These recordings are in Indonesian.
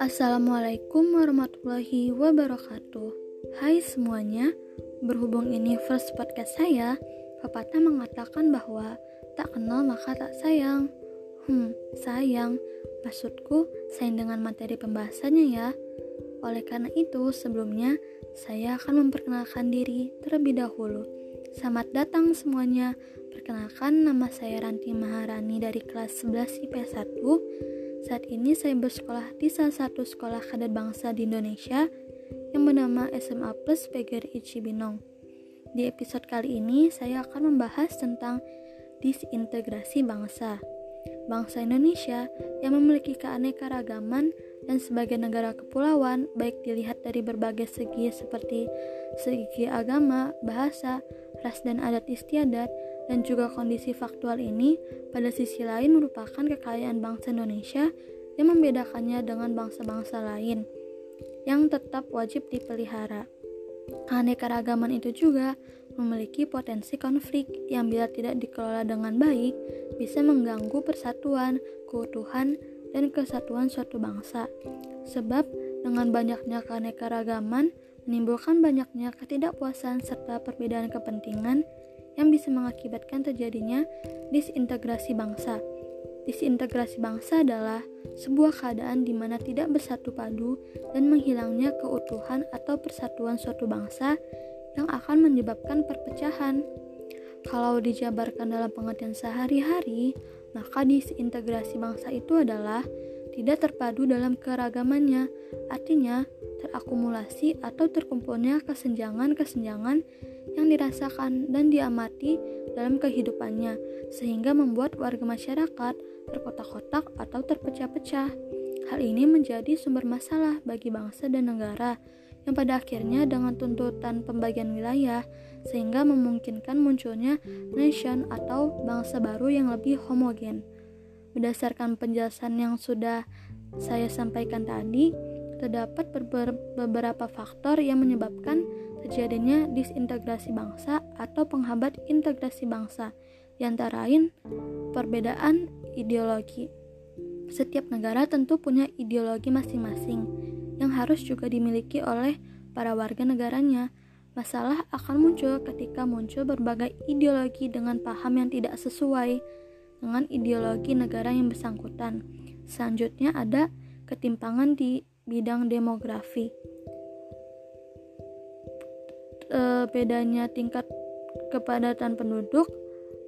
Assalamualaikum warahmatullahi wabarakatuh. Hai semuanya Berhubung ini first podcast saya Pepatah mengatakan bahwa Tak kenal maka tak sayang. Hmm, sayang. Maksudku, sayang dengan materi pembahasannya ya. Oleh karena itu, sebelumnya Saya akan memperkenalkan diri terlebih dahulu Selamat datang semuanya Perkenalkan, nama saya Ranti Maharani dari kelas 11 IPS 1 saat ini saya bersekolah di salah satu sekolah kader bangsa di Indonesia yang bernama SMA Plus PGRI Cibinong. Di episode kali ini saya akan membahas tentang disintegrasi bangsa. Bangsa Indonesia yang memiliki keanekaragaman dan sebagai negara kepulauan baik dilihat dari berbagai segi seperti segi agama, bahasa, ras dan adat istiadat, dan juga kondisi faktual ini pada sisi lain merupakan kekayaan bangsa Indonesia yang membedakannya dengan bangsa-bangsa lain yang tetap wajib dipelihara. Keanekaragaman itu juga memiliki potensi konflik yang bila tidak dikelola dengan baik bisa mengganggu persatuan, keutuhan, dan kesatuan suatu bangsa. Sebab dengan banyaknya keanekaragaman menimbulkan banyaknya ketidakpuasan serta perbedaan kepentingan yang bisa mengakibatkan terjadinya disintegrasi bangsa. Disintegrasi bangsa adalah sebuah keadaan di mana tidak bersatu padu dan menghilangnya keutuhan atau persatuan suatu bangsa yang akan menyebabkan perpecahan. Kalau dijabarkan dalam pengertian sehari-hari, maka disintegrasi bangsa itu adalah tidak terpadu dalam keragamannya, artinya terakumulasi atau terkumpulnya kesenjangan-kesenjangan yang dirasakan dan diamati dalam kehidupannya, sehingga membuat warga masyarakat terkotak-kotak atau terpecah-pecah. Hal ini menjadi sumber masalah bagi bangsa dan negara, yang pada akhirnya dengan tuntutan pembagian wilayah, sehingga memungkinkan munculnya nation atau bangsa baru yang lebih homogen. Berdasarkan penjelasan yang sudah saya sampaikan tadi, terdapat beberapa faktor yang menyebabkan terjadinya disintegrasi bangsa atau penghambat integrasi bangsa, di antara perbedaan ideologi. Setiap negara tentu punya ideologi masing-masing yang harus juga dimiliki oleh para warga negaranya. Masalah akan muncul ketika muncul berbagai ideologi dengan paham yang tidak sesuai dengan ideologi negara yang bersangkutan. Selanjutnya ada ketimpangan di bidang demografi e, bedanya tingkat kepadatan penduduk,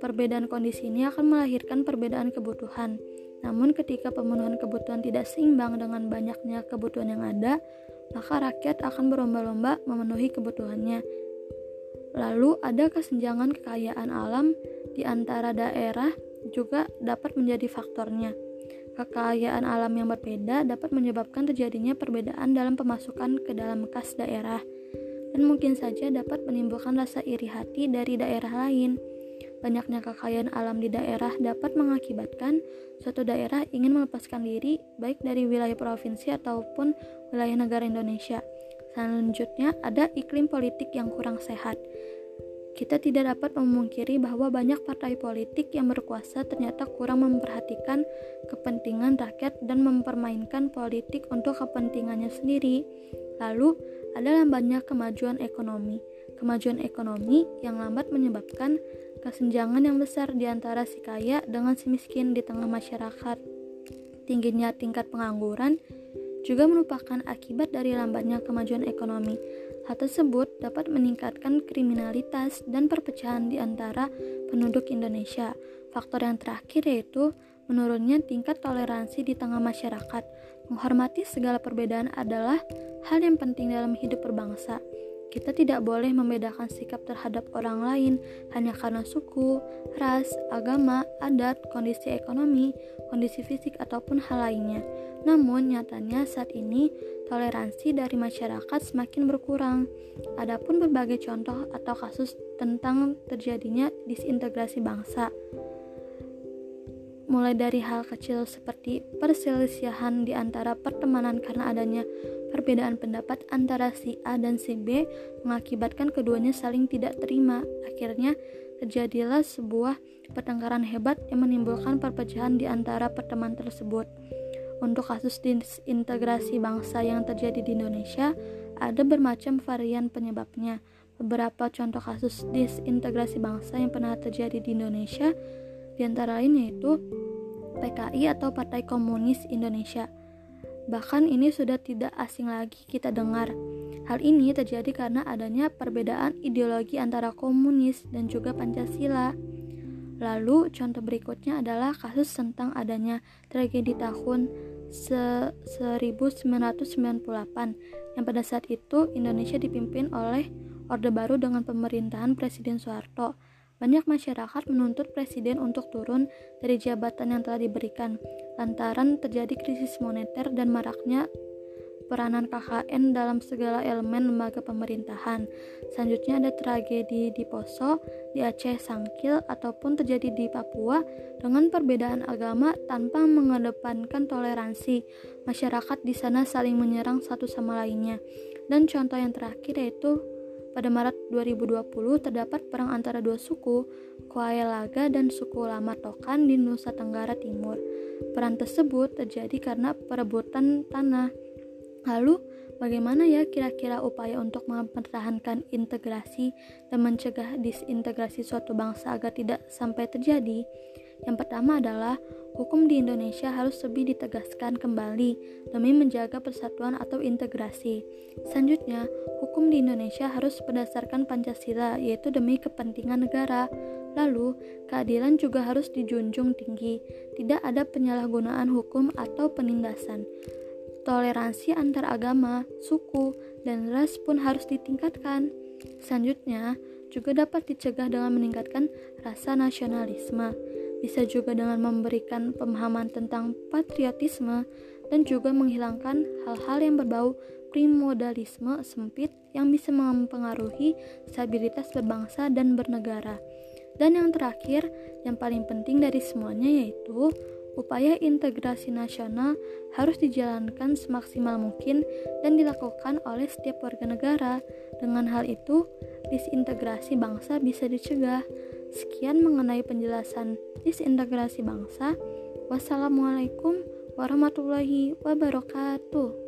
perbedaan kondisi ini akan melahirkan perbedaan kebutuhan. Namun ketika pemenuhan kebutuhan tidak seimbang dengan banyaknya kebutuhan yang ada, maka rakyat akan berlomba-lomba memenuhi kebutuhannya. Lalu ada kesenjangan kekayaan alam di antara daerah juga dapat menjadi faktornya. Kekayaan alam yang berbeda dapat menyebabkan terjadinya perbedaan dalam pemasukan ke dalam kas daerah dan mungkin saja dapat menimbulkan rasa iri hati dari daerah lain. Banyaknya kekayaan alam di daerah dapat mengakibatkan suatu daerah ingin melepaskan diri baik dari wilayah provinsi ataupun wilayah negara Indonesia. Selanjutnya ada iklim politik yang kurang sehat. Kita tidak dapat memungkiri bahwa banyak partai politik yang berkuasa ternyata kurang memperhatikan kepentingan rakyat dan mempermainkan politik untuk kepentingannya sendiri. Lalu, ada lambatnya kemajuan ekonomi. Kemajuan ekonomi yang lambat menyebabkan kesenjangan yang besar di antara si kaya dengan si miskin di tengah masyarakat. Tingginya tingkat pengangguran juga merupakan akibat dari lambatnya kemajuan ekonomi. Hal tersebut dapat meningkatkan kriminalitas dan perpecahan di antara penduduk Indonesia. Faktor yang terakhir yaitu menurunnya tingkat toleransi di tengah masyarakat. Menghormati segala perbedaan adalah hal yang penting dalam hidup berbangsa. Kita tidak boleh membedakan sikap terhadap orang lain hanya karena suku, ras, agama, adat, kondisi ekonomi, kondisi fisik, ataupun hal lainnya. Namun, nyatanya saat ini toleransi dari masyarakat semakin berkurang. Adapun berbagai contoh atau kasus tentang terjadinya disintegrasi bangsa mulai dari hal kecil seperti perselisihan di antara pertemanan karena adanya perbedaan pendapat antara si A dan si B mengakibatkan keduanya saling tidak terima. Akhirnya terjadilah sebuah pertengkaran hebat yang menimbulkan perpecahan di antara pertemuan tersebut. Untuk kasus disintegrasi bangsa yang terjadi di Indonesia, ada bermacam varian penyebabnya. Beberapa contoh kasus disintegrasi bangsa yang pernah terjadi di Indonesia di antara lain yaitu PKI atau Partai Komunis Indonesia. Bahkan ini sudah tidak asing lagi kita dengar. Hal ini terjadi karena adanya perbedaan ideologi antara komunis dan juga Pancasila. Lalu contoh berikutnya adalah kasus tentang adanya tragedi tahun 1998 yang pada saat itu Indonesia dipimpin oleh Orde Baru dengan pemerintahan Presiden Soeharto. Banyak masyarakat menuntut presiden untuk turun dari jabatan yang telah diberikan lantaran terjadi krisis moneter dan maraknya peranan KKN dalam segala elemen lembaga pemerintahan. Selanjutnya ada tragedi di Poso, di Aceh Sangkil, ataupun terjadi di Papua dengan perbedaan agama tanpa mengedepankan toleransi. Masyarakat di sana saling menyerang satu sama lainnya. Dan contoh yang terakhir yaitu pada Maret 2020 terdapat perang antara dua suku, Koayelaga dan suku Lama Tokan di Nusa Tenggara Timur. Perang tersebut terjadi karena perebutan tanah. Lalu, bagaimana ya kira-kira upaya untuk mempertahankan integrasi dan mencegah disintegrasi suatu bangsa agar tidak sampai terjadi? Yang pertama adalah hukum di Indonesia harus lebih ditegaskan kembali demi menjaga persatuan atau integrasi. Selanjutnya, hukum di Indonesia harus berdasarkan Pancasila, yaitu demi kepentingan negara. Lalu, keadilan juga harus dijunjung tinggi, tidak ada penyalahgunaan hukum atau penindasan. Toleransi antar agama, suku, dan ras pun harus ditingkatkan. Selanjutnya, juga dapat dicegah dengan meningkatkan rasa nasionalisme. Bisa juga dengan memberikan pemahaman tentang patriotisme dan juga menghilangkan hal-hal yang berbau primodalisme sempit yang bisa mempengaruhi stabilitas berbangsa dan bernegara. Dan yang terakhir, yang paling penting dari semuanya yaitu upaya integrasi nasional harus dijalankan semaksimal mungkin dan dilakukan oleh setiap warga negara. Dengan hal itu, disintegrasi bangsa bisa dicegah. Sekian mengenai penjelasan disintegrasi bangsa. Wassalamualaikum warahmatullahi wabarakatuh.